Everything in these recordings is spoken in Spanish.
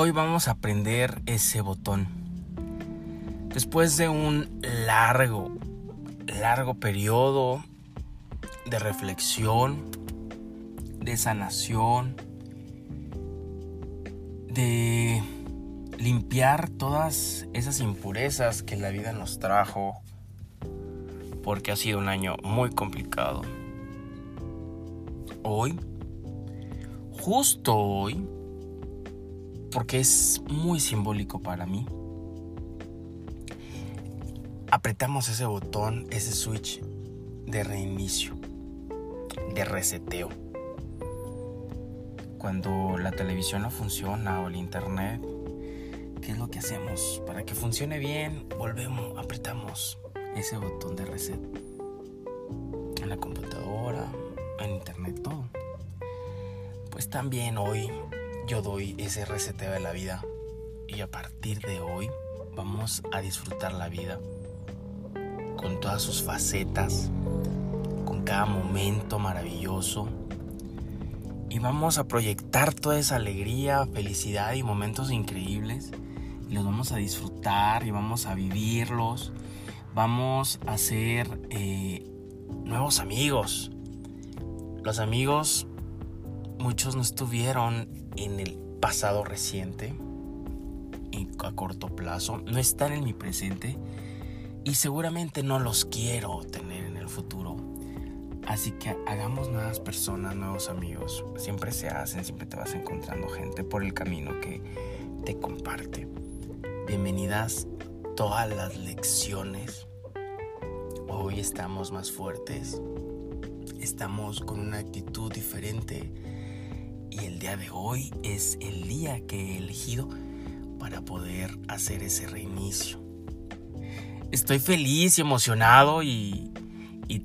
Hoy vamos a aprender ese botón. Después de un largo, largo periodo de reflexión, de sanación, de limpiar todas esas impurezas que la vida nos trajo, porque ha sido un año muy complicado. Hoy, justo hoy, porque es muy simbólico para mí, apretamos ese botón, ese switch de reinicio, de reseteo. Cuando la televisión no funciona o el internet, ¿qué es lo que hacemos? Para que funcione bien, volvemos, apretamos ese botón de reset. En la computadora, en internet, todo. Pues también hoy yo doy ese reseteo de la vida y a partir de hoy vamos a disfrutar la vida con todas sus facetas, con cada momento maravilloso. Y vamos a proyectar toda esa alegría, felicidad y momentos increíbles. Y los vamos a disfrutar y vamos a vivirlos, vamos a hacer eh, nuevos amigos. Los amigos, muchos no estuvieron en el pasado reciente y a corto plazo, no están en mi presente y seguramente no los quiero tener en el futuro. Así que hagamos nuevas personas, nuevos amigos. Siempre se hacen, siempre te vas encontrando gente por el camino que te comparte. Bienvenidas todas las lecciones. Hoy estamos más fuertes. Estamos con una actitud diferente el día de hoy es el día que he elegido para poder hacer ese reinicio. Estoy feliz y emocionado y,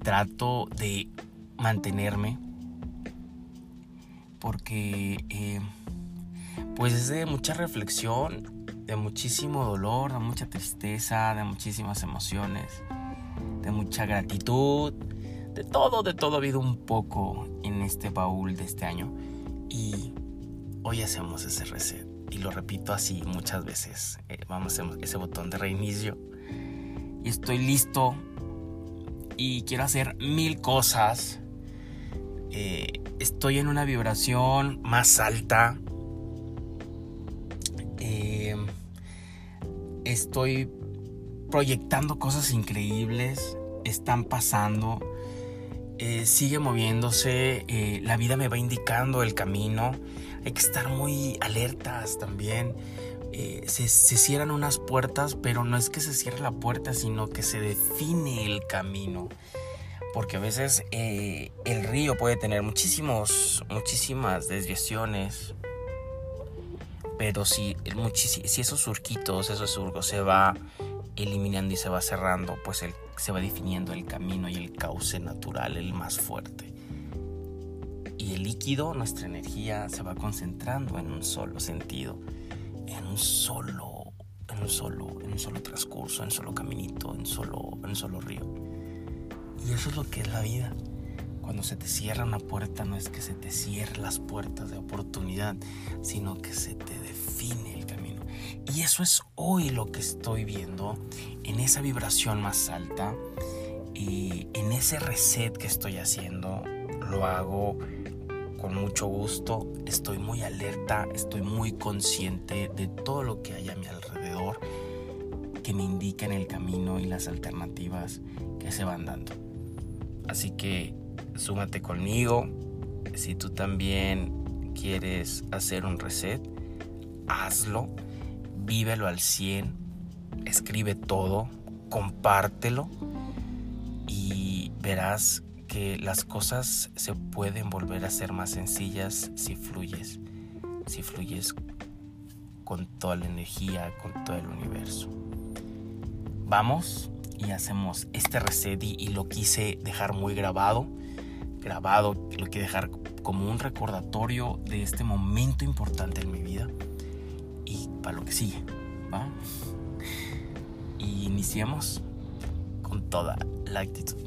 trato de mantenerme porque eh, pues es de mucha reflexión, de muchísimo dolor, de mucha tristeza, de muchísimas emociones, de mucha gratitud, de todo, de todo ha habido un poco en este baúl de este año. Y hoy hacemos ese reset. Y lo repito así muchas veces. Eh, vamos a hacer ese botón de reinicio. Y estoy listo. Y quiero hacer mil cosas. Eh, estoy en una vibración más alta. Eh, estoy proyectando cosas increíbles. Están pasando eh, sigue moviéndose, eh, la vida me va indicando el camino, hay que estar muy alertas también. Eh, se, cierran unas puertas, pero no es que se cierre la puerta, sino que se define el camino. Porque a veces el río puede tener muchísimos, muchísimas desviaciones, pero si, si esos surquitos, esos surcos se va eliminando y se va cerrando, pues se va definiendo el camino y el cauce natural, el más fuerte. Y el líquido, nuestra energía, se va concentrando en un solo sentido, en un solo, en un solo, en un solo transcurso, en un solo caminito, en solo, en un solo río. Y eso es lo que es la vida. Cuando se te cierra una puerta no es que se te cierren las puertas de oportunidad, sino que se te define el camino. Y eso es hoy lo que estoy viendo en esa vibración más alta y en ese reset que estoy haciendo. Lo hago con mucho gusto, estoy muy alerta, estoy muy consciente de todo lo que hay a mi alrededor que me indican el camino y las alternativas que se van dando. Así que súmate conmigo. Si tú también quieres hacer un reset, hazlo vívelo al 100, escribe todo, compártelo y verás que las cosas se pueden volver a ser más sencillas si fluyes, si fluyes con toda la energía, con todo el universo. Vamos y hacemos este reset y, lo quise dejar muy grabado, grabado, lo quiero dejar como un recordatorio de este momento importante en mi vida para lo que sigue. ¿va? Y iniciemos con toda la actitud.